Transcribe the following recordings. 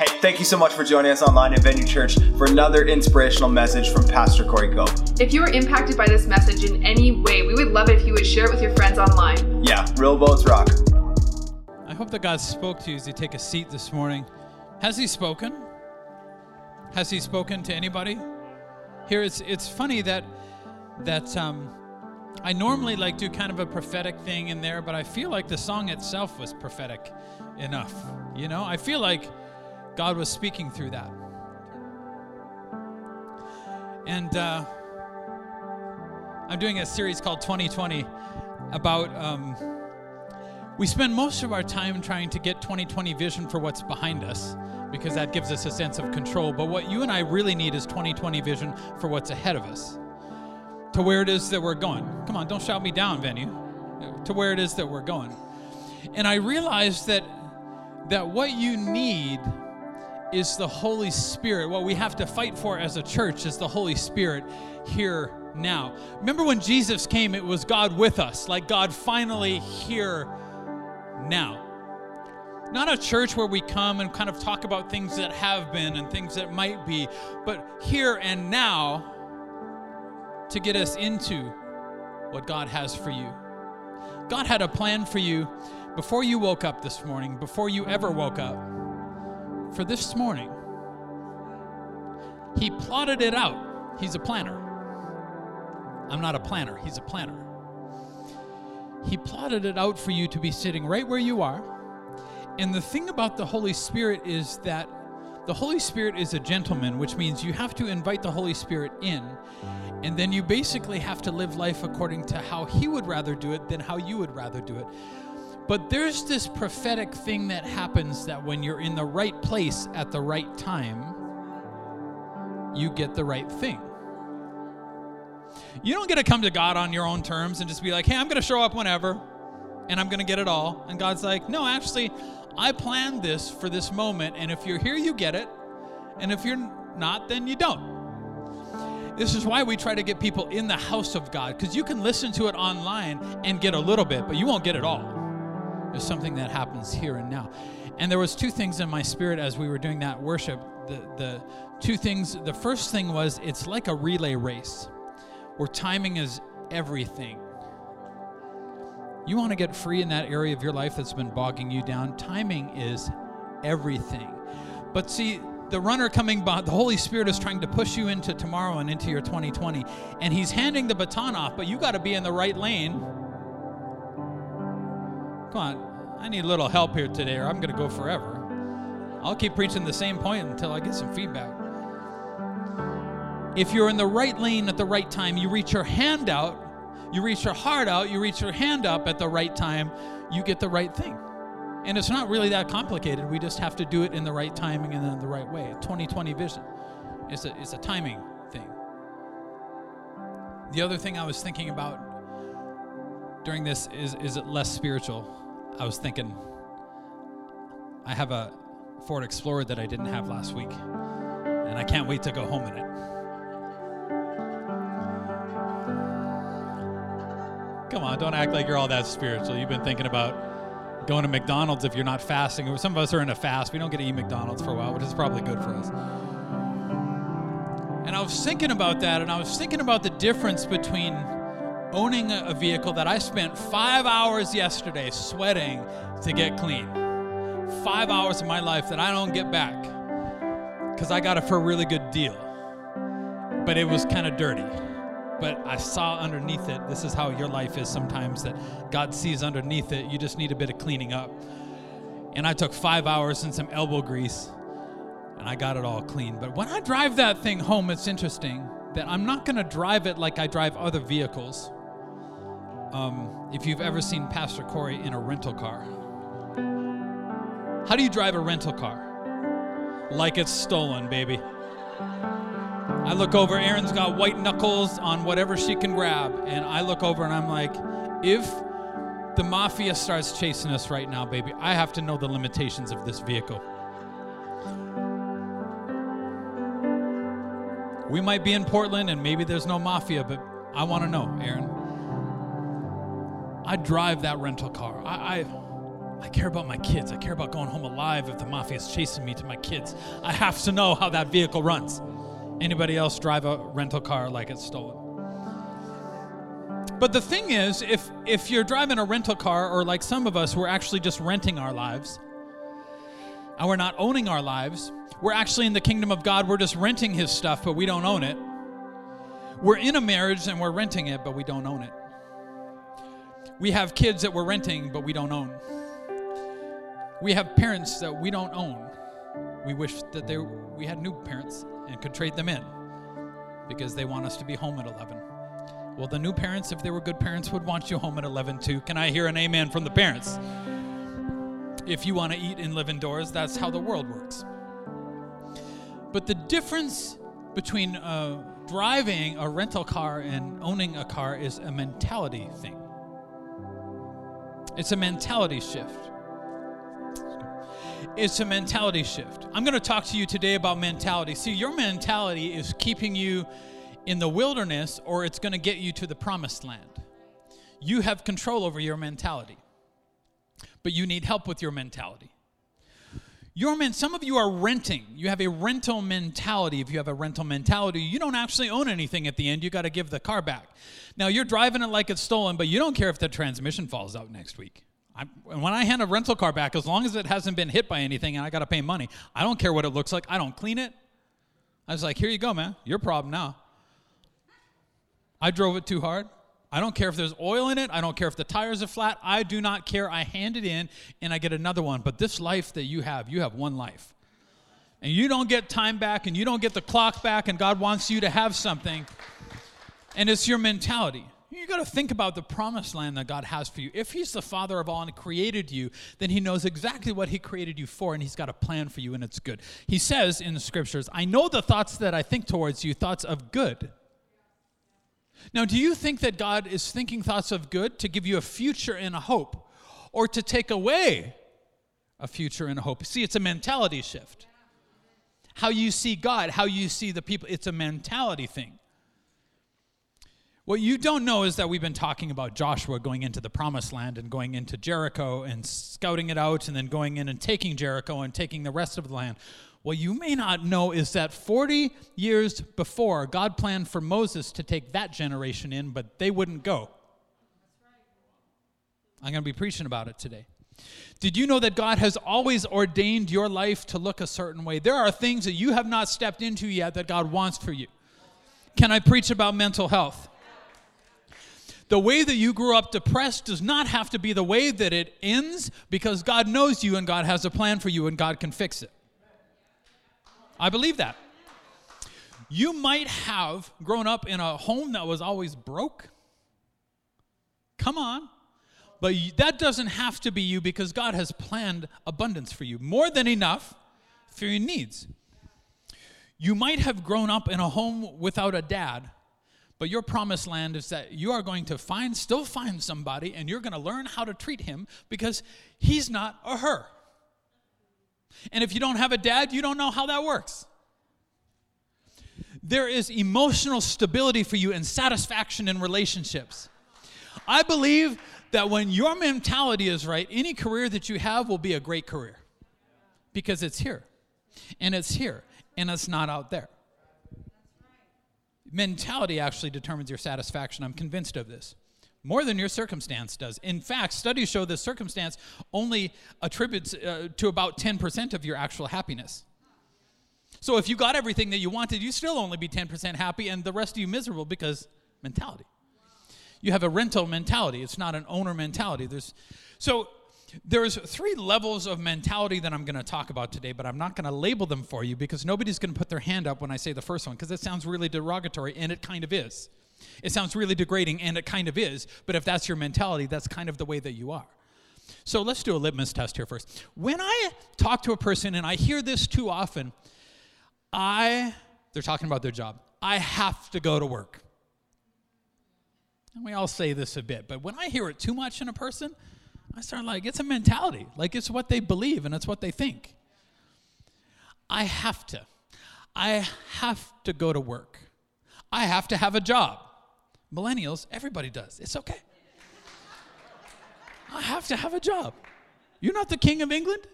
Hey, thank you so much for joining us online at Venue Church for another inspirational message from Pastor Corey Cope. If you were impacted by this message in any way, we would love it if you would share it with your friends online. Yeah, real boats rock. I hope that God spoke to you as you take a seat this morning. Has He spoken? Has He spoken to anybody? Here, it's it's funny that that um, I normally like do kind of a prophetic thing in there, but I feel like the song itself was prophetic enough. You know, I feel like God was speaking through that. And uh, I'm doing a series called 2020 about. Um, we spend most of our time trying to get 2020 vision for what's behind us because that gives us a sense of control. But what you and I really need is 2020 vision for what's ahead of us, to where it is that we're going. Come on, don't shout me down, venue. To where it is that we're going. And I realized that that what you need is the Holy Spirit. What we have to fight for as a church is the Holy Spirit here now. Remember when Jesus came, it was God with us, like God finally here now. Not a church where we come and kind of talk about things that have been and things that might be, but here and now to get us into what God has for you. God had a plan for you before you woke up this morning, before you ever woke up. For this morning, He plotted it out. He's a planner. I'm not a planner, He's a planner. He plotted it out for you to be sitting right where you are. And the thing about the Holy Spirit is that the Holy Spirit is a gentleman, which means you have to invite the Holy Spirit in. And then you basically have to live life according to how He would rather do it than how you would rather do it. But there's this prophetic thing that happens that when you're in the right place at the right time, you get the right thing. You don't get to come to God on your own terms and just be like, hey, I'm going to show up whenever and I'm going to get it all. And God's like, no, actually, I planned this for this moment. And if you're here, you get it. And if you're not, then you don't. This is why we try to get people in the house of God because you can listen to it online and get a little bit, but you won't get it all. There's something that happens here and now. And there was two things in my spirit as we were doing that worship. The the two things, the first thing was it's like a relay race where timing is everything. You want to get free in that area of your life that's been bogging you down? Timing is everything. But see, the runner coming by, the Holy Spirit is trying to push you into tomorrow and into your 2020. And He's handing the baton off, but you got to be in the right lane. Come on, I need a little help here today, or I'm going to go forever. I'll keep preaching the same point until I get some feedback. If you're in the right lane at the right time, you reach your hand out, you reach your heart out, you reach your hand up at the right time, you get the right thing. And it's not really that complicated. We just have to do it in the right timing and in the right way. 2020 vision is a, is a timing thing. The other thing I was thinking about during this is, is it less spiritual? I was thinking, I have a Ford Explorer that I didn't have last week, and I can't wait to go home in it. Come on, don't act like you're all that spiritual. You've been thinking about going to McDonald's if you're not fasting. Some of us are in a fast. We don't get to eat McDonald's for a while, which is probably good for us. And I was thinking about that, and I was thinking about the difference between owning a vehicle that I spent five hours yesterday sweating to get clean. Five hours of my life that I don't get back because I got it for a really good deal. But it was kind of dirty but I saw underneath it. This is how your life is sometimes that God sees underneath it. You just need a bit of cleaning up. And I took five hours and some elbow grease and I got it all clean. But when I drive that thing home, it's interesting that I'm not going to drive it like I drive other vehicles. Um, if you've ever seen Pastor Corey in a rental car, how do you drive a rental car? Like it's stolen, baby. I look over, Erin's got white knuckles on whatever she can grab. And I look over and I'm like, if the mafia starts chasing us right now, baby, I have to know the limitations of this vehicle. We might be in Portland and maybe there's no mafia, but I want to know, Erin. I drive that rental car. I, I I care about my kids. I care about going home alive if the mafia is chasing me to my kids. I have to know how that vehicle runs. Anybody else drive a rental car like it's stolen? But the thing is, if if you're driving a rental car, or like some of us, we're actually just renting our lives, and we're not owning our lives, we're actually in the kingdom of God. We're just renting His stuff, but we don't own it. We're in a marriage and we're renting it, but we don't own it. We have kids that we're renting, but we don't own. We have parents that we don't own. We wish that they we had new parents and could trade them in because they want us to be home at 11. Well, the new parents, if they were good parents, would want you home at 11 too. Can I hear an amen from the parents? If you want to eat and live indoors, that's how the world works. But the difference between uh, driving a rental car and owning a car is a mentality thing. It's a mentality shift. It's a mentality shift. I'm going to talk to you today about mentality. See, your mentality is keeping you in the wilderness or it's going to get you to the promised land. You have control over your mentality, but you need help with your mentality. Your man, some of you are renting. You have a rental mentality. If you have a rental mentality, you don't actually own anything at the end. You got to give the car back. Now you're driving it like it's stolen, but you don't care if the transmission falls out next week. I, when I hand a rental car back, as long as it hasn't been hit by anything and I got to pay money, I don't care what it looks like. I don't clean it. I was like, here you go, man. Your problem now. I drove it too hard. I don't care if there's oil in it. I don't care if the tires are flat. I do not care. I hand it in and I get another one. But this life that you have, you have one life. And you don't get time back and you don't get the clock back, and God wants you to have something. And it's your mentality. You got to think about the promised land that God has for you. If He's the Father of all and created you, then He knows exactly what He created you for, and He's got a plan for you, and it's good. He says in the scriptures, I know the thoughts that I think towards you, thoughts of good now, do you think that God is thinking thoughts of good to give you a future and a hope, or to take away a future and a hope? See, it's a mentality shift. How you see God, how you see the people, it's a mentality thing. What you don't know is that we've been talking about Joshua going into the promised land and going into Jericho and scouting it out and then going in and taking Jericho and taking the rest of the land. What you may not know is that 40 years before, God planned for Moses to take that generation in, but they wouldn't go. I'm going to be preaching about it today. Did you know that God has always ordained your life to look a certain way? There are things that you have not stepped into yet that God wants for you. Can I preach about mental health? The way that you grew up depressed does not have to be the way that it ends because God knows you and God has a plan for you and God can fix it. I believe that. You might have grown up in a home that was always broke. Come on. But that doesn't have to be you because God has planned abundance for you, more than enough for your needs. You might have grown up in a home without a dad, but your promised land is that you are going to find, still find somebody, and you're going to learn how to treat him because he's not a her. And if you don't have a dad, you don't know how that works. There is emotional stability for you and satisfaction in relationships. I believe that when your mentality is right, any career that you have will be a great career because it's here and it's here and it's not out there. Mentality actually determines your satisfaction. I'm convinced of this more than your circumstance does. In fact, studies show that circumstance only attributes uh, to about 10% of your actual happiness. So if you got everything that you wanted, you still only be 10% happy and the rest of you miserable because mentality. You have a rental mentality. It's not an owner mentality. There's so there's three levels of mentality that I'm going to talk about today, but I'm not going to label them for you because nobody's going to put their hand up when I say the first one because it sounds really derogatory and it kind of is. It sounds really degrading, and it kind of is, but if that's your mentality, that's kind of the way that you are. So let's do a litmus test here first. When I talk to a person and I hear this too often, I, they're talking about their job, I have to go to work. And we all say this a bit, but when I hear it too much in a person, I start like, it's a mentality. Like it's what they believe and it's what they think. I have to. I have to go to work. I have to have a job. Millennials, everybody does. It's okay. I have to have a job. You're not the king of England?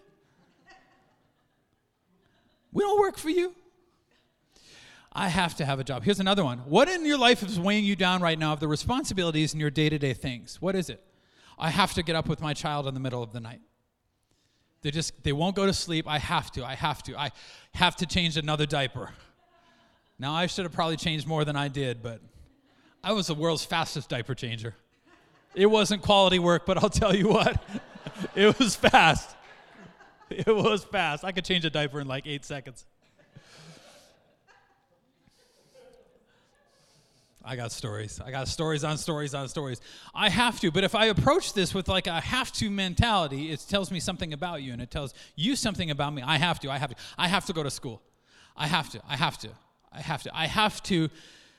We don't work for you. I have to have a job. Here's another one. What in your life is weighing you down right now of the responsibilities in your day to day things? What is it? I have to get up with my child in the middle of the night. They just they won't go to sleep. I have to. I have to. I have to change another diaper. Now I should have probably changed more than I did, but I was the world's fastest diaper changer. It wasn't quality work, but I'll tell you what, it was fast. It was fast. I could change a diaper in like eight seconds. I got stories. I got stories on stories on stories. I have to, but if I approach this with like a have to mentality, it tells me something about you and it tells you something about me. I have to. I have to. I have to go to school. I have to. I have to. I have to. I have to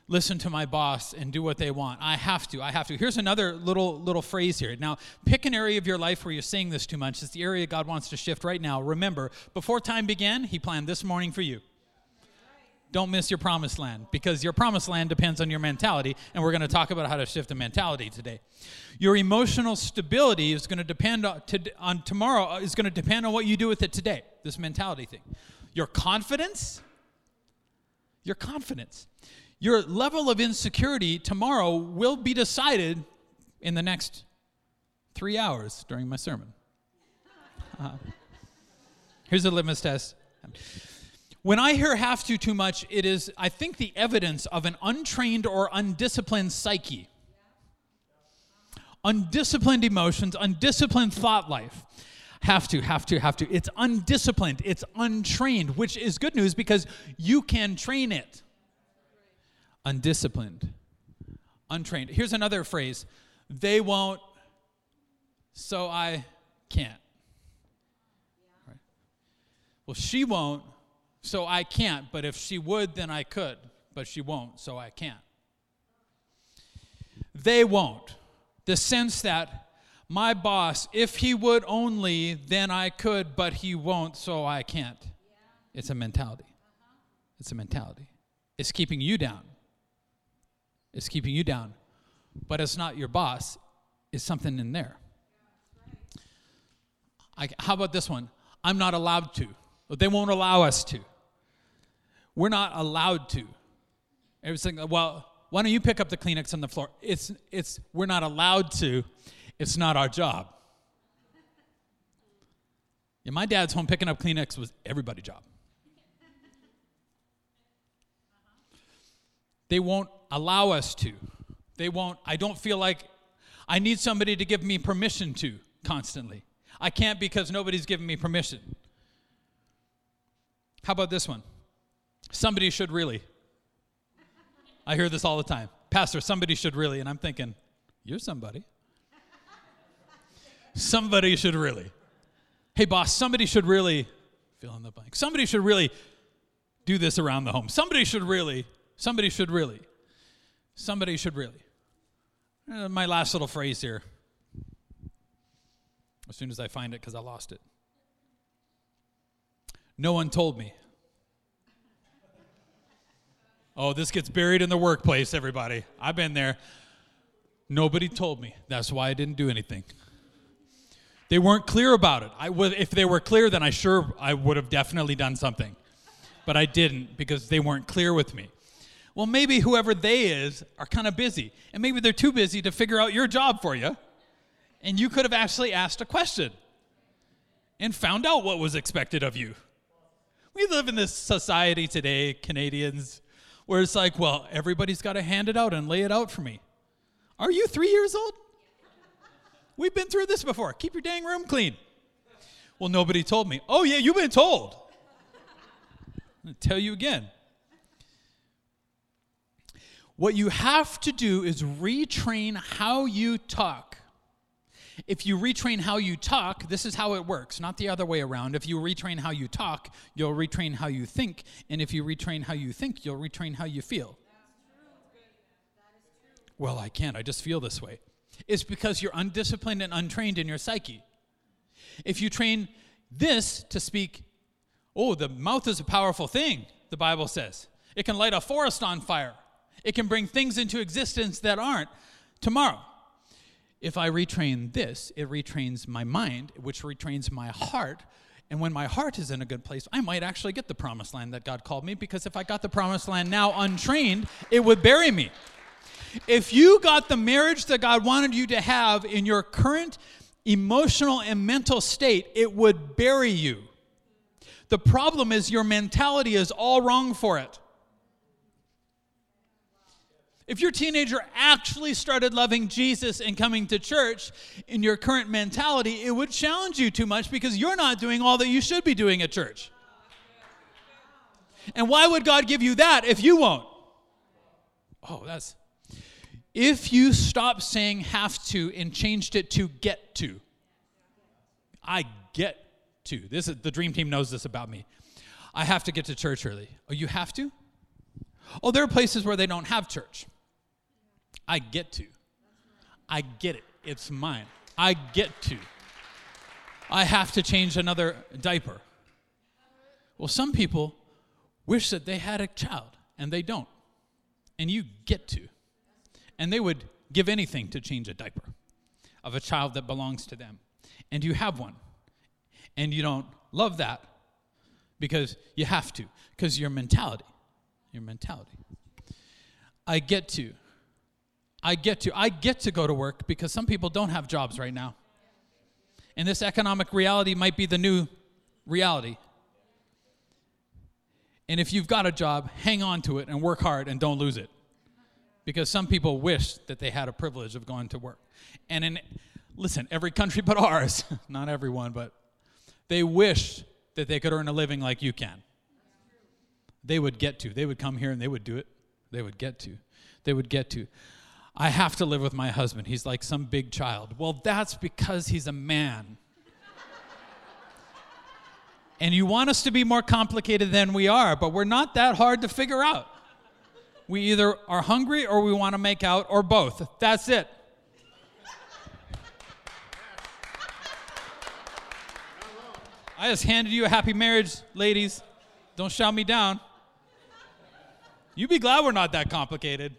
listen to my boss and do what they want. I have to. I have to. Here's another little little phrase here. Now, pick an area of your life where you're saying this too much. It's the area God wants to shift right now. Remember, before time began, he planned this morning for you don't miss your promised land because your promised land depends on your mentality and we're going to talk about how to shift a mentality today your emotional stability is going to depend on, to, on tomorrow uh, is going to depend on what you do with it today this mentality thing your confidence your confidence your level of insecurity tomorrow will be decided in the next three hours during my sermon uh, here's a litmus test when I hear have to too much, it is, I think, the evidence of an untrained or undisciplined psyche. Undisciplined emotions, undisciplined thought life. Have to, have to, have to. It's undisciplined, it's untrained, which is good news because you can train it. Undisciplined, untrained. Here's another phrase they won't, so I can't. Right. Well, she won't, so I can't. But if she would, then I could. But she won't, so I can't. They won't. The sense that my boss, if he would only, then I could, but he won't, so I can't. It's a mentality. It's a mentality. It's keeping you down. It's keeping you down. But it's not your boss, it's something in there. I, how about this one? I'm not allowed to. They won't allow us to. We're not allowed to. Everything, well, why don't you pick up the Kleenex on the floor? It's, it's, we're not allowed to. It's not our job. Yeah, my dad's home picking up Kleenex was everybody's job. They won't allow us to. They won't, I don't feel like I need somebody to give me permission to constantly. I can't because nobody's giving me permission. How about this one? Somebody should really. I hear this all the time. Pastor, somebody should really. And I'm thinking, you're somebody. somebody should really. Hey, boss, somebody should really fill in the blank. Somebody should really do this around the home. Somebody should really. Somebody should really. Somebody should really. Uh, my last little phrase here. As soon as I find it, because I lost it. No one told me. Oh, this gets buried in the workplace, everybody. I've been there. Nobody told me. That's why I didn't do anything. They weren't clear about it. I would, if they were clear, then I sure I would have definitely done something. But I didn't because they weren't clear with me. Well, maybe whoever they is are kind of busy, and maybe they're too busy to figure out your job for you. And you could have actually asked a question and found out what was expected of you. We live in this society today, Canadians, where it's like, well, everybody's got to hand it out and lay it out for me. Are you three years old? We've been through this before. Keep your dang room clean. Well, nobody told me. Oh, yeah, you've been told. I'll tell you again. What you have to do is retrain how you talk if you retrain how you talk, this is how it works, not the other way around. If you retrain how you talk, you'll retrain how you think. And if you retrain how you think, you'll retrain how you feel. Well, I can't. I just feel this way. It's because you're undisciplined and untrained in your psyche. If you train this to speak, oh, the mouth is a powerful thing, the Bible says. It can light a forest on fire, it can bring things into existence that aren't tomorrow If I retrain this, it retrains my mind, which retrains my heart. And when my heart is in a good place, I might actually get the promised land that God called me because if I got the promised land now untrained, it would bury me. If you got the marriage that God wanted you to have in your current emotional and mental state, it would bury you. The problem is your mentality is all wrong for it. If your teenager actually started loving Jesus and coming to church in your current mentality, it would challenge you too much because you're not doing all that you should be doing at church. And why would God give you that if you won't? Oh, that's. If you stop saying have to and changed it to get to, I get to. This is the dream team knows this about me. I have to get to church early. Oh, you have to? Oh, there are places where they don't have church. I get to. I get it. It's mine. I get to. I have to change another diaper. Well, some people wish that they had a child and they don't. And you get to. And they would give anything to change a diaper of a child that belongs to them. And you have one. And you don't love that because you have to, because your mentality. Your mentality. I get to. I get to. I get to go to work because some people don't have jobs right now. And this economic reality might be the new reality. And if you've got a job, hang on to it and work hard and don't lose it. Because some people wish that they had a privilege of going to work. And in, listen, every country but ours, not everyone, but they wish that they could earn a living like you can. They would get to. They would come here and they would do it. They would get to. They would get to. I have to live with my husband. He's like some big child. Well, that's because he's a man. and you want us to be more complicated than we are, but we're not that hard to figure out. We either are hungry or we want to make out or both. That's it. I just handed you a happy marriage, ladies. Don't shout me down. You'd be glad we're not that complicated.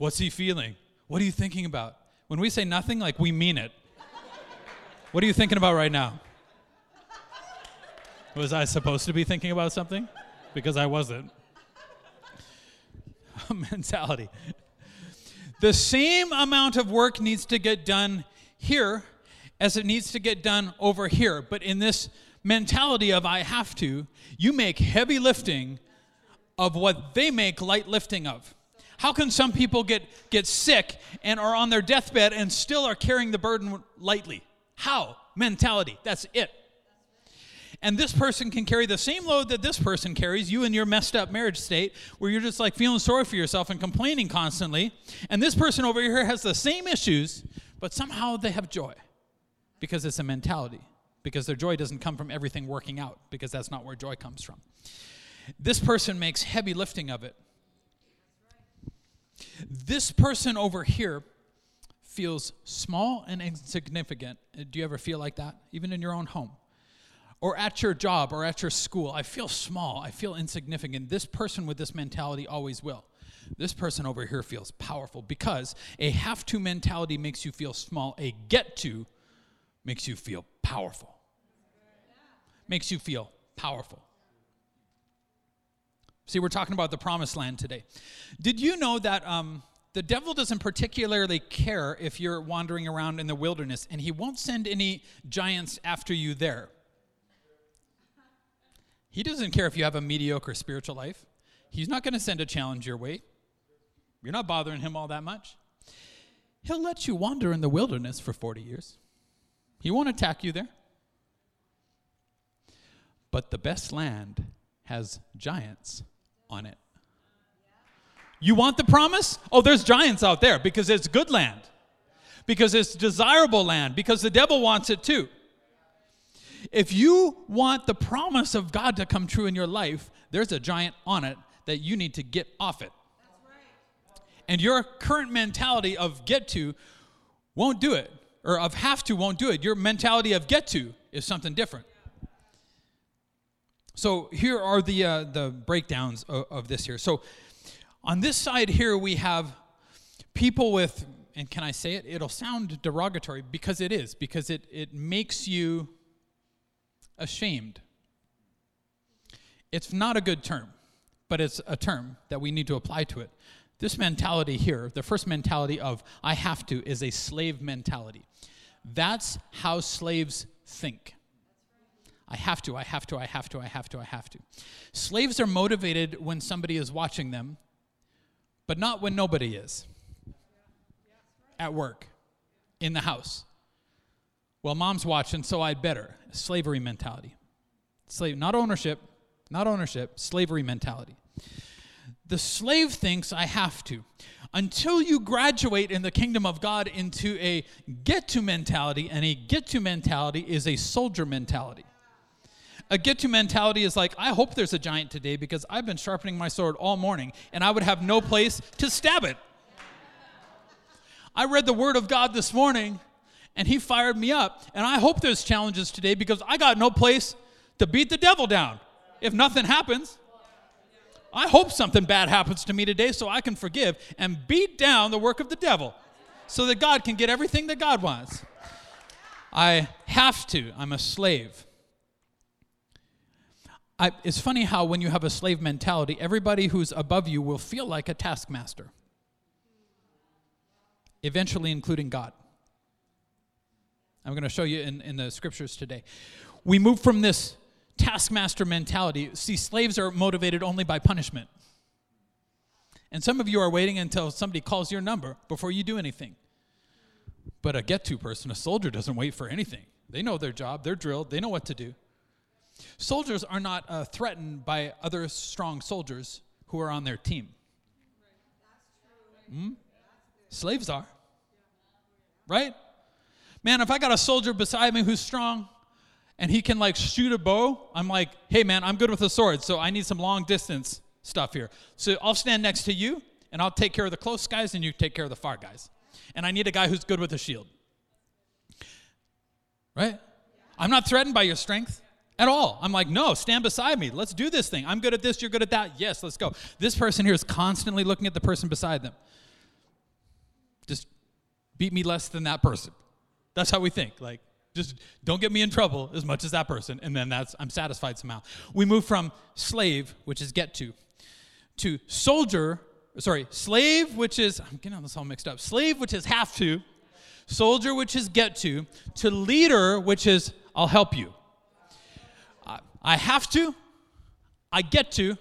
What's he feeling? What are you thinking about? When we say nothing, like we mean it. What are you thinking about right now? Was I supposed to be thinking about something? Because I wasn't. Mentality. The same amount of work needs to get done here as it needs to get done over here. But in this mentality of I have to, you make heavy lifting of what they make light lifting of. How can some people get, get sick and are on their deathbed and still are carrying the burden lightly? How? Mentality. That's it. And this person can carry the same load that this person carries, you in your messed up marriage state, where you're just like feeling sorry for yourself and complaining constantly. And this person over here has the same issues, but somehow they have joy because it's a mentality, because their joy doesn't come from everything working out, because that's not where joy comes from. This person makes heavy lifting of it this person over here feels small and insignificant. Do you ever feel like that, even in your own home? Or at your job or at your school, I feel small, I feel insignificant. This person with this mentality always will. This person over here feels powerful because a have to mentality makes you feel small, a get to makes you feel powerful. Makes you feel powerful. See, we're talking about the promised land today. Did you know that um, the devil doesn't particularly care if you're wandering around in the wilderness, and he won't send any giants after you there? He doesn't care if you have a mediocre spiritual life. He's not going to send a challenge your way. You're not bothering him all that much. He'll let you wander in the wilderness for 40 years. He won't attack you there. But the best land has giants on it. You want the promise? Oh, there's giants out there because it's good land, because it's desirable land, because the devil wants it too. If you want the promise of God to come true in your life, there's a giant on it that you need to get off it. And your current mentality of get to won't do it, or of have to won't do it. Your mentality of get to is something different. So here are the uh, the breakdowns of, of this here. So on this side here we have people with and can I say it? It'll sound derogatory because it is, because it, it makes you ashamed. It's not a good term, but it's a term that we need to apply to it. This mentality here, the first mentality of I have to, is a slave mentality. That's how slaves think. I have to, I have to, I have to, I have to, I have to. Slaves are motivated when somebody is watching them, but not when nobody is. At work, in the house. Well, mom's watching, so I'd better. Slavery mentality. Slave, not ownership, not ownership, slavery mentality. The slave thinks I have to. Until you graduate in the kingdom of God into a get to mentality, and a get to mentality is a soldier mentality. A get to mentality is like, I hope there's a giant today because I've been sharpening my sword all morning and I would have no place to stab it. I read the word of God this morning and he fired me up. And I hope there's challenges today because I got no place to beat the devil down if nothing happens. I hope something bad happens to me today so I can forgive and beat down the work of the devil so that God can get everything that God wants. I have to, I'm a slave. I, it's funny how when you have a slave mentality, everybody who's above you will feel like a taskmaster, eventually, including God. I'm going to show you in, in the scriptures today. We move from this taskmaster mentality. See, slaves are motivated only by punishment. And some of you are waiting until somebody calls your number before you do anything. But a get to person, a soldier, doesn't wait for anything. They know their job, they're drilled, they know what to do. Soldiers are not uh, threatened by other strong soldiers who are on their team. Hmm? Slaves are. Right? Man, if I got a soldier beside me who's strong and he can like shoot a bow, I'm like, hey man, I'm good with a sword, so I need some long distance stuff here. So I'll stand next to you and I'll take care of the close guys and you take care of the far guys. And I need a guy who's good with a shield. Right? I'm not threatened by your strength at all. I'm like, no, stand beside me. Let's do this thing. I'm good at this, you're good at that. Yes, let's go. This person here is constantly looking at the person beside them. Just beat me less than that person. That's how we think. Like, just don't get me in trouble as much as that person, and then that's I'm satisfied somehow. We move from slave, which is get to, to soldier, sorry, slave, which is I'm getting this all mixed up. Slave, which is have to, soldier, which is get to, to leader, which is I'll help you. I have to, I get to,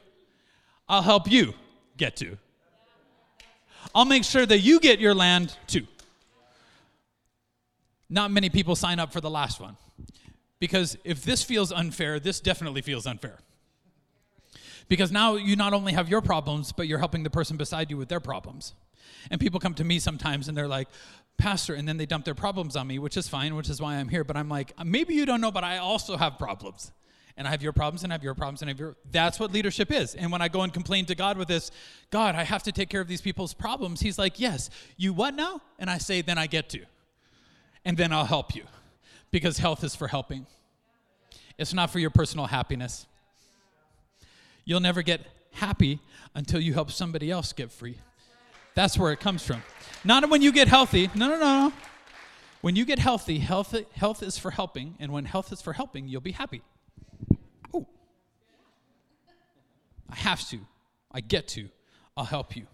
I'll help you get to. I'll make sure that you get your land too. Not many people sign up for the last one. Because if this feels unfair, this definitely feels unfair. Because now you not only have your problems, but you're helping the person beside you with their problems. And people come to me sometimes and they're like, Pastor, and then they dump their problems on me, which is fine, which is why I'm here. But I'm like, maybe you don't know, but I also have problems and I have your problems and I have your problems and I have your that's what leadership is. And when I go and complain to God with this, God, I have to take care of these people's problems, he's like, "Yes, you what now?" And I say, "Then I get to." And then I'll help you. Because health is for helping. It's not for your personal happiness. You'll never get happy until you help somebody else get free. That's where it comes from. Not when you get healthy. No, no, no. No. When you get healthy, health, health is for helping, and when health is for helping, you'll be happy. I have to. I get to. I'll help you.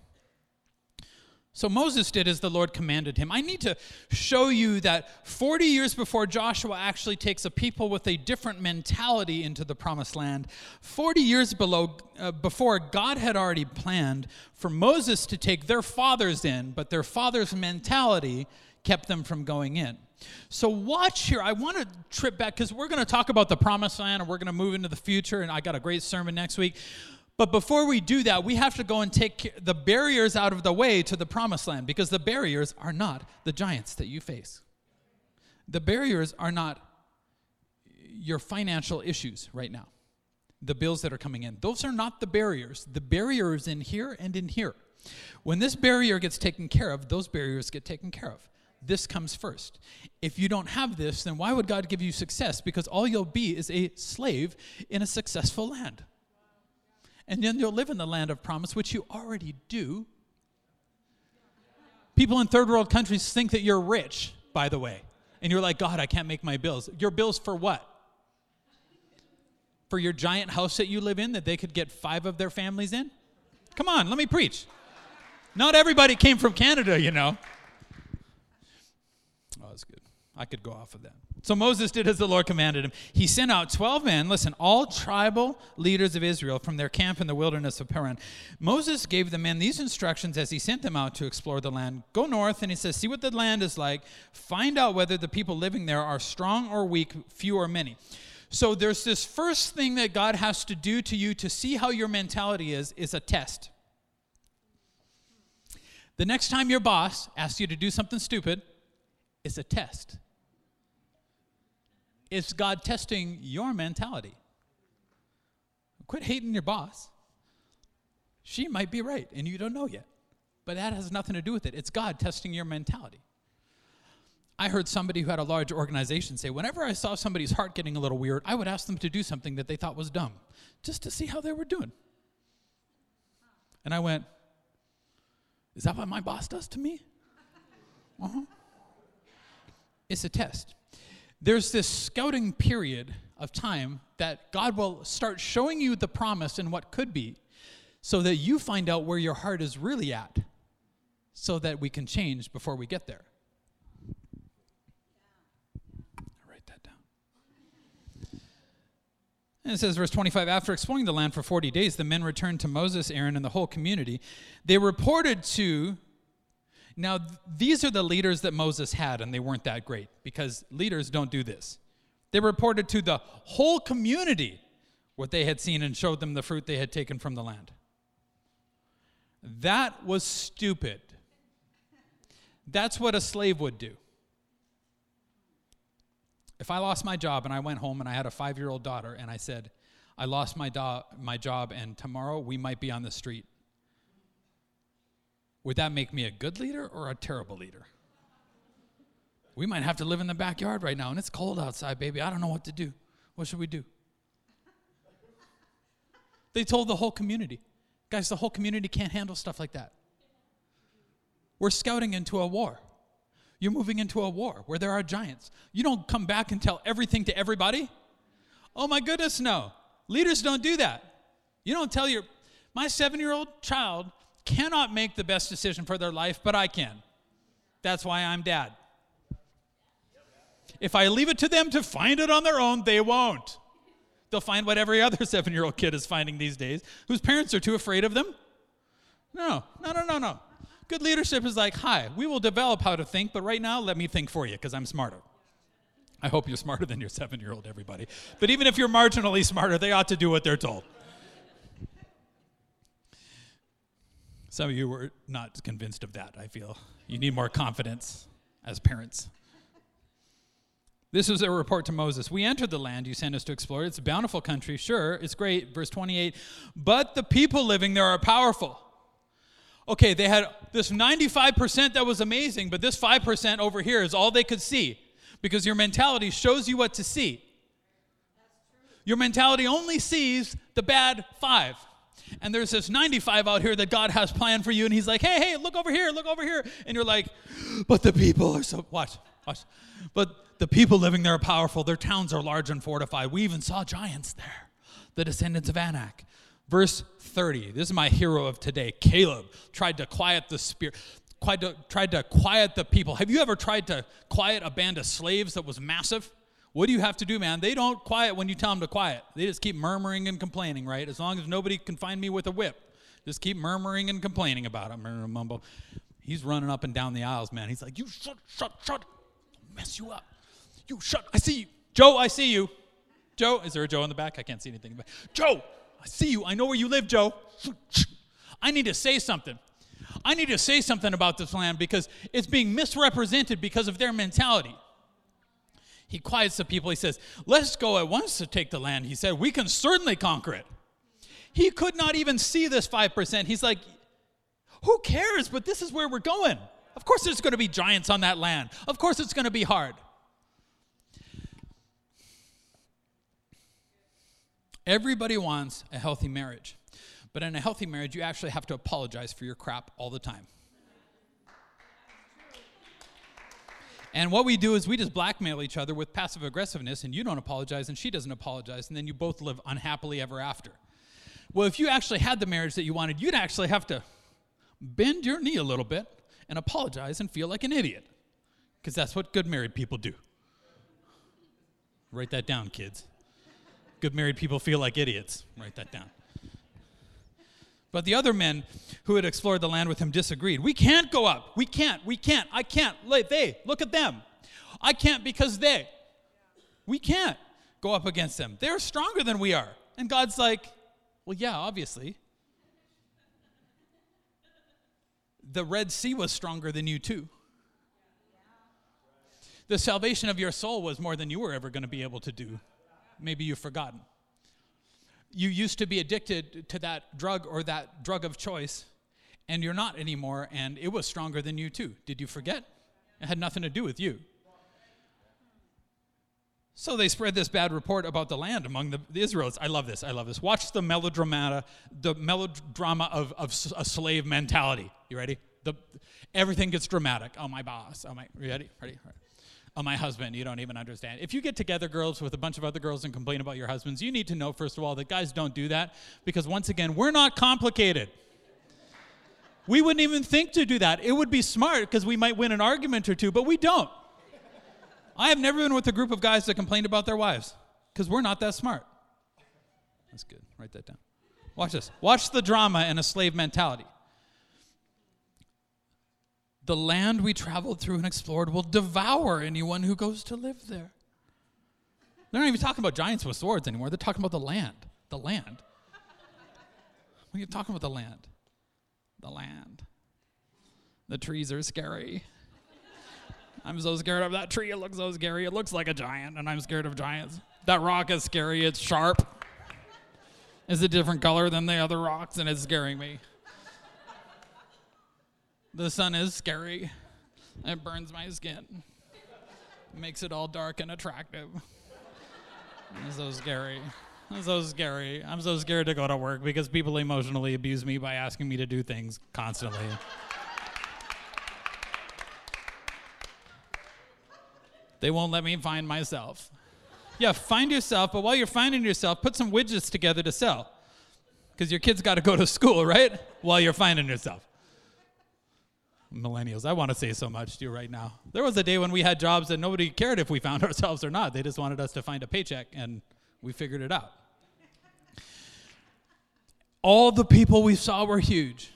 So Moses did as the Lord commanded him. I need to show you that 40 years before Joshua actually takes a people with a different mentality into the promised land, 40 years below, uh, before God had already planned for Moses to take their fathers in, but their father's mentality kept them from going in. So, watch here. I want to trip back because we're going to talk about the promised land and we're going to move into the future, and I got a great sermon next week. But before we do that, we have to go and take the barriers out of the way to the promised land because the barriers are not the giants that you face. The barriers are not your financial issues right now, the bills that are coming in. Those are not the barriers. The barrier is in here and in here. When this barrier gets taken care of, those barriers get taken care of. This comes first. If you don't have this, then why would God give you success? Because all you'll be is a slave in a successful land and then you'll live in the land of promise, which you already do. People in third world countries think that you're rich, by the way. And you're like, God, I can't make my bills. Your bills for what? For your giant house that you live in that they could get five of their families in? Come on, let me preach. Not everybody came from Canada, you know. Oh, that's good. I could go off of that. So Moses did as the Lord commanded him. He sent out 12 men, listen, all tribal leaders of Israel from their camp in the wilderness of Paran. Moses gave the men these instructions as he sent them out to explore the land. Go north, and he says, See what the land is like. Find out whether the people living there are strong or weak, few or many. So there's this first thing that God has to do to you to see how your mentality is, is a test. The next time your boss asks you to do something stupid, it's a test. It's God testing your mentality. Quit hating your boss. She might be right, and you don't know yet. But that has nothing to do with it. It's God testing your mentality. I heard somebody who had a large organization say, whenever I saw somebody's heart getting a little weird, I would ask them to do something that they thought was dumb, just to see how they were doing. And I went, Is that what my boss does to me? Uh huh. It's a test there's this scouting period of time that God will start showing you the promise and what could be so that you find out where your heart is really at so that we can change before we get there. write that down. And it says, verse 25 After exploring the land for 40 days, the men returned to Moses, Aaron, and the whole community. They reported to now, th- these are the leaders that Moses had, and they weren't that great because leaders don't do this. They reported to the whole community what they had seen and showed them the fruit they had taken from the land. That was stupid. That's what a slave would do. If I lost my job and I went home and I had a five year old daughter and I said, I lost my, do- my job and tomorrow we might be on the street, would that make me a good leader or a terrible leader? We might have to live in the backyard right now, and it's cold outside, baby. I don't know what to do. What should we do? They told the whole community. Guys, the whole community can't handle stuff like that. We're scouting into a war. You're moving into a war where there are giants. You don't come back and tell everything to everybody. Oh my goodness, no. Leaders don't do that. You don't tell your, my seven year old child cannot make the best decision for their life, but I can. That's why I'm dad. If I leave it to them to find it on their own, they won't. They'll find what every other seven year old kid is finding these days, whose parents are too afraid of them. No, no, no, no, no. Good leadership is like, hi, we will develop how to think, but right now, let me think for you because I'm smarter. I hope you're smarter than your seven year old, everybody. But even if you're marginally smarter, they ought to do what they're told. Some of you were not convinced of that, I feel. You need more confidence as parents. This was a report to Moses. We entered the land you sent us to explore. It's a bountiful country, sure, it's great. Verse 28 But the people living there are powerful. Okay, they had this 95% that was amazing, but this 5% over here is all they could see because your mentality shows you what to see. Your mentality only sees the bad five and there's this 95 out here that God has planned for you, and He's like, hey, hey, look over here, look over here. And you're like, but the people are so, watch, watch. But the people living there are powerful. Their towns are large and fortified. We even saw giants there, the descendants of Anak. Verse 30, this is my hero of today. Caleb tried to quiet the spirit. Tried to, tried to quiet the people. Have you ever tried to quiet a band of slaves that was massive? What do you have to do, man? They don't quiet when you tell them to quiet. They just keep murmuring and complaining, right? As long as nobody can find me with a whip, just keep murmuring and complaining about it. Mumble. He's running up and down the aisles, man. He's like, "You shut, shut, shut, mess you up. You shut. I see you, Joe. I see you, Joe. Is there a Joe in the back? I can't see anything. Joe, I see you. I know where you live, Joe. I need to say something. I need to say something about this land because it's being misrepresented because of their mentality. He quiets the people. He says, Let's go at once to take the land. He said, We can certainly conquer it. He could not even see this 5%. He's like, Who cares? But this is where we're going. Of course, there's going to be giants on that land. Of course, it's going to be hard. Everybody wants a healthy marriage. But in a healthy marriage, you actually have to apologize for your crap all the time. And what we do is we just blackmail each other with passive aggressiveness, and you don't apologize, and she doesn't apologize, and then you both live unhappily ever after. Well, if you actually had the marriage that you wanted, you'd actually have to bend your knee a little bit and apologize and feel like an idiot. Because that's what good married people do. Write that down, kids. Good married people feel like idiots. Write that down. But the other men who had explored the land with him disagreed. We can't go up. We can't. We can't. I can't. They, look at them. I can't because they. We can't go up against them. They're stronger than we are. And God's like, well, yeah, obviously. The Red Sea was stronger than you, too. The salvation of your soul was more than you were ever going to be able to do. Maybe you've forgotten. You used to be addicted to that drug or that drug of choice, and you're not anymore, and it was stronger than you, too. Did you forget? It had nothing to do with you. So they spread this bad report about the land among the, the Israelites. I love this. I love this. Watch the melodrama, the melodrama of, of a slave mentality. You ready? The, everything gets dramatic. Oh, my boss. Oh, my. Ready? Ready? ready. Oh, my husband. You don't even understand. If you get together, girls, with a bunch of other girls and complain about your husbands, you need to know, first of all, that guys don't do that because, once again, we're not complicated. We wouldn't even think to do that. It would be smart because we might win an argument or two, but we don't. I have never been with a group of guys that complained about their wives because we're not that smart. That's good. Write that down. Watch this. Watch the drama and a slave mentality. The land we traveled through and explored will devour anyone who goes to live there. They're not even talking about giants with swords anymore. They're talking about the land. The land. What are you talking about the land? The land. The trees are scary. I'm so scared of that tree. It looks so scary. It looks like a giant, and I'm scared of giants. That rock is scary. It's sharp. It's a different color than the other rocks, and it's scaring me. The sun is scary. It burns my skin. Makes it all dark and attractive. It's so scary. It's so scary. I'm so scared to go to work because people emotionally abuse me by asking me to do things constantly. They won't let me find myself. Yeah, find yourself, but while you're finding yourself, put some widgets together to sell. Because your kids got to go to school, right? While you're finding yourself. Millennials, I want to say so much to you right now. There was a day when we had jobs that nobody cared if we found ourselves or not. They just wanted us to find a paycheck, and we figured it out. All the people we saw were huge.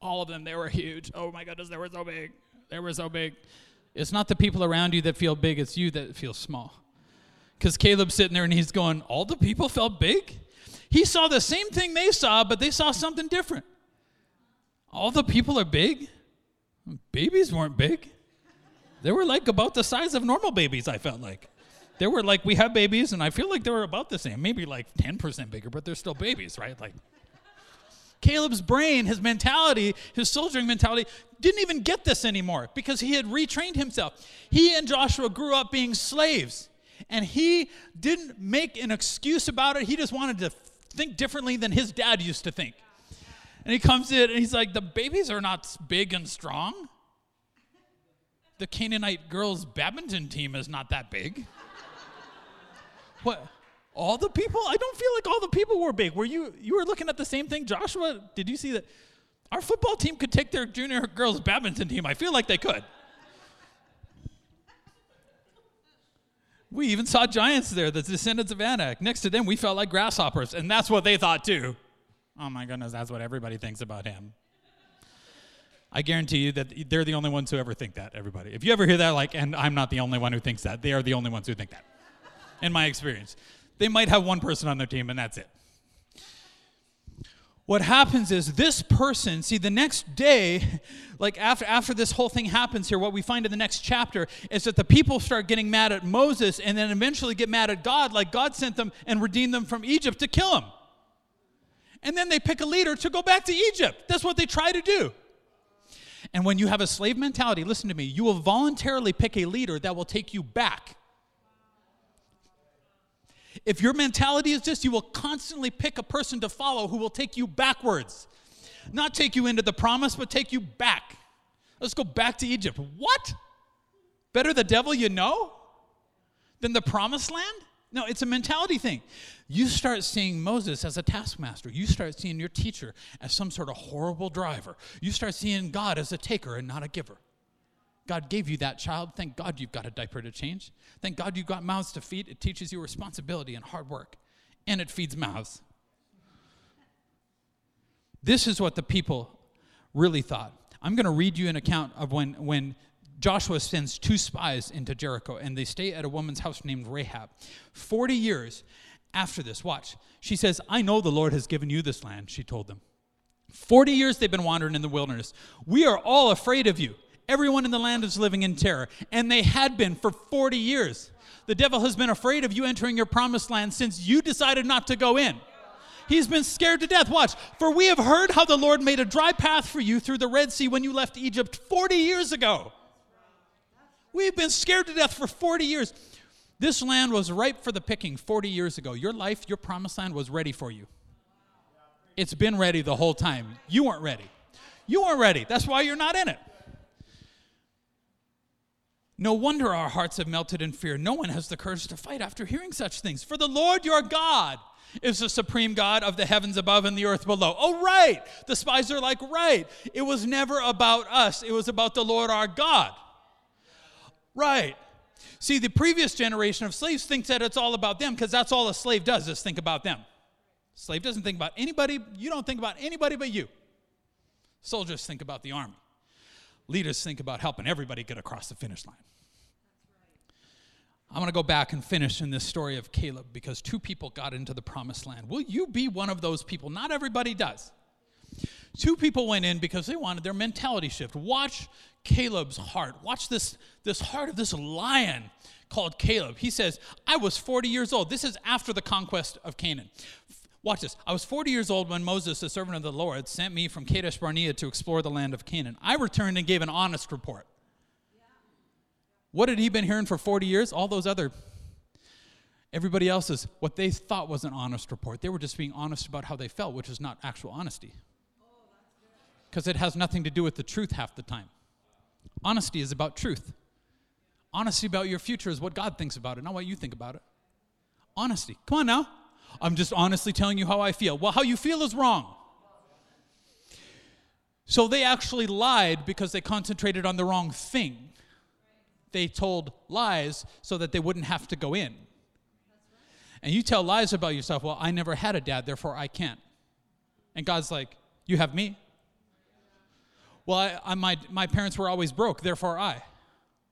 All of them, they were huge. Oh my goodness, they were so big. They were so big. It's not the people around you that feel big, it's you that feel small. Because Caleb's sitting there and he's going, All the people felt big? He saw the same thing they saw, but they saw something different. All the people are big? Babies weren't big. They were like about the size of normal babies, I felt like. They were like, we have babies, and I feel like they were about the same, maybe like 10% bigger, but they're still babies, right? Like, Caleb's brain, his mentality, his soldiering mentality, didn't even get this anymore because he had retrained himself. He and Joshua grew up being slaves, and he didn't make an excuse about it. He just wanted to think differently than his dad used to think. And he comes in and he's like, The babies are not big and strong. The Canaanite girls' badminton team is not that big. what? All the people? I don't feel like all the people were big. Were you you were looking at the same thing, Joshua? Did you see that our football team could take their junior girls badminton team? I feel like they could. We even saw giants there, the descendants of Anak. Next to them, we felt like grasshoppers, and that's what they thought too. Oh my goodness, that's what everybody thinks about him. I guarantee you that they're the only ones who ever think that, everybody. If you ever hear that, like, and I'm not the only one who thinks that, they are the only ones who think that, in my experience. They might have one person on their team, and that's it. What happens is this person, see, the next day, like after, after this whole thing happens here, what we find in the next chapter is that the people start getting mad at Moses and then eventually get mad at God, like God sent them and redeemed them from Egypt to kill him. And then they pick a leader to go back to Egypt. That's what they try to do. And when you have a slave mentality, listen to me, you will voluntarily pick a leader that will take you back if your mentality is this, you will constantly pick a person to follow who will take you backwards. Not take you into the promise, but take you back. Let's go back to Egypt. What? Better the devil you know than the promised land? No, it's a mentality thing. You start seeing Moses as a taskmaster. You start seeing your teacher as some sort of horrible driver. You start seeing God as a taker and not a giver. God gave you that child. Thank God you've got a diaper to change. Thank God you've got mouths to feed. It teaches you responsibility and hard work, and it feeds mouths. This is what the people really thought. I'm going to read you an account of when, when Joshua sends two spies into Jericho, and they stay at a woman's house named Rahab. 40 years after this, watch. She says, I know the Lord has given you this land, she told them. 40 years they've been wandering in the wilderness. We are all afraid of you. Everyone in the land is living in terror, and they had been for 40 years. The devil has been afraid of you entering your promised land since you decided not to go in. He's been scared to death. Watch. For we have heard how the Lord made a dry path for you through the Red Sea when you left Egypt 40 years ago. We've been scared to death for 40 years. This land was ripe for the picking 40 years ago. Your life, your promised land was ready for you. It's been ready the whole time. You weren't ready. You weren't ready. That's why you're not in it. No wonder our hearts have melted in fear. No one has the courage to fight after hearing such things. For the Lord your God is the supreme God of the heavens above and the earth below. Oh, right. The spies are like, right. It was never about us, it was about the Lord our God. Right. See, the previous generation of slaves thinks that it's all about them because that's all a slave does is think about them. Slave doesn't think about anybody, you don't think about anybody but you. Soldiers think about the army. Leaders think about helping everybody get across the finish line. I'm going to go back and finish in this story of Caleb because two people got into the promised land. Will you be one of those people? Not everybody does. Two people went in because they wanted their mentality shift. Watch Caleb's heart. Watch this, this heart of this lion called Caleb. He says, I was 40 years old. This is after the conquest of Canaan. Watch this. I was 40 years old when Moses, the servant of the Lord, sent me from Kadesh Barnea to explore the land of Canaan. I returned and gave an honest report. What had he been hearing for 40 years? All those other, everybody else's, what they thought was an honest report. They were just being honest about how they felt, which is not actual honesty. Because it has nothing to do with the truth half the time. Honesty is about truth. Honesty about your future is what God thinks about it, not what you think about it. Honesty. Come on now. I'm just honestly telling you how I feel. Well, how you feel is wrong. So they actually lied because they concentrated on the wrong thing they told lies so that they wouldn't have to go in. And you tell lies about yourself, well, I never had a dad, therefore I can't. And God's like, you have me. Well, I, I, my, my parents were always broke, therefore I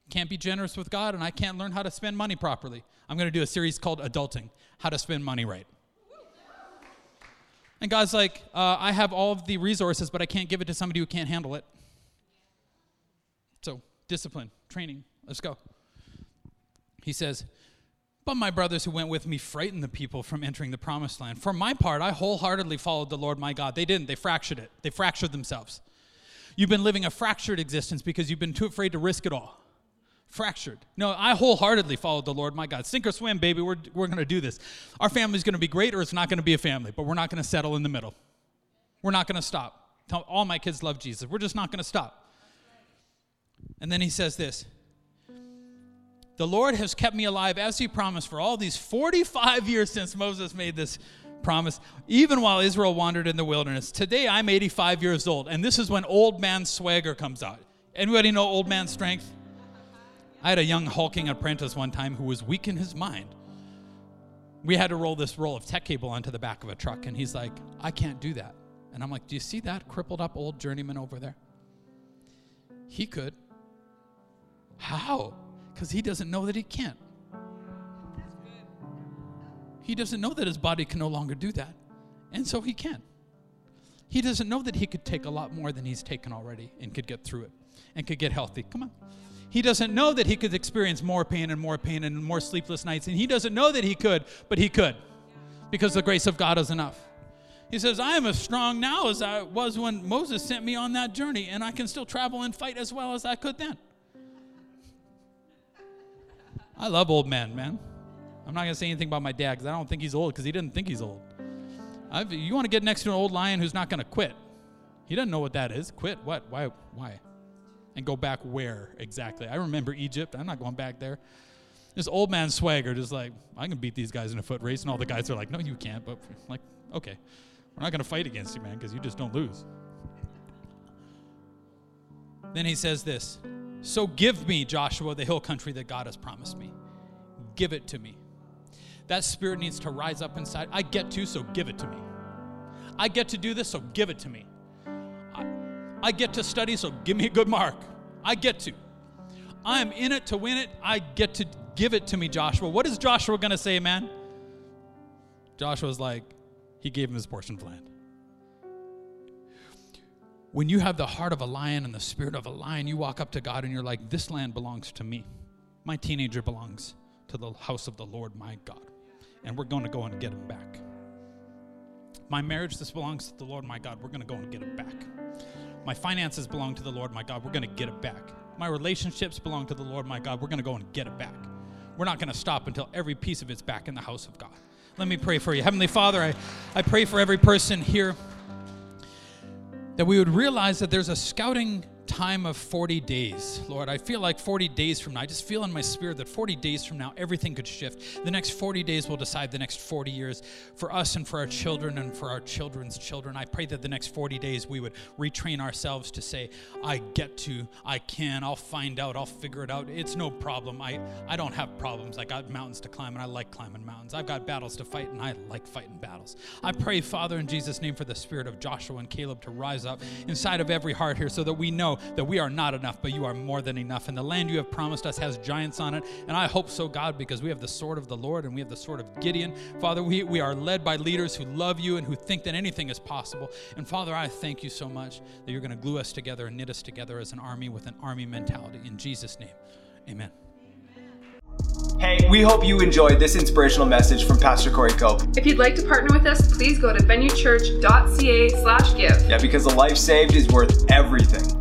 can't be generous with God and I can't learn how to spend money properly. I'm going to do a series called Adulting How to Spend Money Right. And God's like, uh, I have all of the resources, but I can't give it to somebody who can't handle it. So, discipline, training, Let's go. He says, But my brothers who went with me frightened the people from entering the promised land. For my part, I wholeheartedly followed the Lord my God. They didn't, they fractured it, they fractured themselves. You've been living a fractured existence because you've been too afraid to risk it all. Fractured. No, I wholeheartedly followed the Lord my God. Sink or swim, baby, we're, we're going to do this. Our family's going to be great or it's not going to be a family, but we're not going to settle in the middle. We're not going to stop. All my kids love Jesus. We're just not going to stop. And then he says this the Lord has kept me alive as He promised for all these 45 years since Moses made this promise, even while Israel wandered in the wilderness. Today I'm 85 years old, and this is when old man swagger comes out. Anybody know old man strength? I had a young hulking apprentice one time who was weak in his mind. We had to roll this roll of tech cable onto the back of a truck, and he's like, I can't do that. And I'm like, Do you see that crippled up old journeyman over there? He could. How? Because he doesn't know that he can't. He doesn't know that his body can no longer do that. And so he can't. He doesn't know that he could take a lot more than he's taken already and could get through it and could get healthy. Come on. He doesn't know that he could experience more pain and more pain and more sleepless nights. And he doesn't know that he could, but he could because the grace of God is enough. He says, I am as strong now as I was when Moses sent me on that journey, and I can still travel and fight as well as I could then. I love old men, man. I'm not going to say anything about my dad because I don't think he's old because he didn't think he's old. I've, you want to get next to an old lion who's not going to quit. He doesn't know what that is. Quit? What? Why? Why? And go back where exactly? I remember Egypt. I'm not going back there. This old man swagger, just like, I can beat these guys in a foot race. And all the guys are like, no, you can't. But, like, okay, we're not going to fight against you, man, because you just don't lose. Then he says this So give me, Joshua, the hill country that God has promised me. Give it to me. That spirit needs to rise up inside. I get to, so give it to me. I get to do this, so give it to me. I, I get to study, so give me a good mark. I get to. I am in it to win it. I get to give it to me, Joshua. What is Joshua going to say, man? Joshua's like, he gave him his portion of land. When you have the heart of a lion and the spirit of a lion, you walk up to God and you're like, This land belongs to me. My teenager belongs to the house of the Lord my God. And we're going to go and get him back. My marriage, this belongs to the Lord my God. We're going to go and get it back. My finances belong to the Lord my God. We're going to get it back. My relationships belong to the Lord my God. We're going to go and get it back. We're not going to stop until every piece of it's back in the house of God. Let me pray for you. Heavenly Father, I, I pray for every person here that we would realize that there's a scouting time of 40 days. Lord, I feel like 40 days from now, I just feel in my spirit that 40 days from now, everything could shift. The next 40 days will decide the next 40 years for us and for our children and for our children's children. I pray that the next 40 days we would retrain ourselves to say, I get to, I can, I'll find out, I'll figure it out. It's no problem. I, I don't have problems. I got mountains to climb and I like climbing mountains. I've got battles to fight and I like fighting battles. I pray, Father, in Jesus' name, for the spirit of Joshua and Caleb to rise up inside of every heart here so that we know that we are not enough, but you are more than enough. And the land you have promised us has giants on it. And I hope so, God, because we have the sword of the Lord and we have the sword of Gideon. Father, we, we are led by leaders who love you and who think that anything is possible. And Father, I thank you so much that you're going to glue us together and knit us together as an army with an army mentality. In Jesus' name, amen. Hey, we hope you enjoyed this inspirational message from Pastor Corey Cope. If you'd like to partner with us, please go to venuechurch.ca slash give. Yeah, because a life saved is worth everything.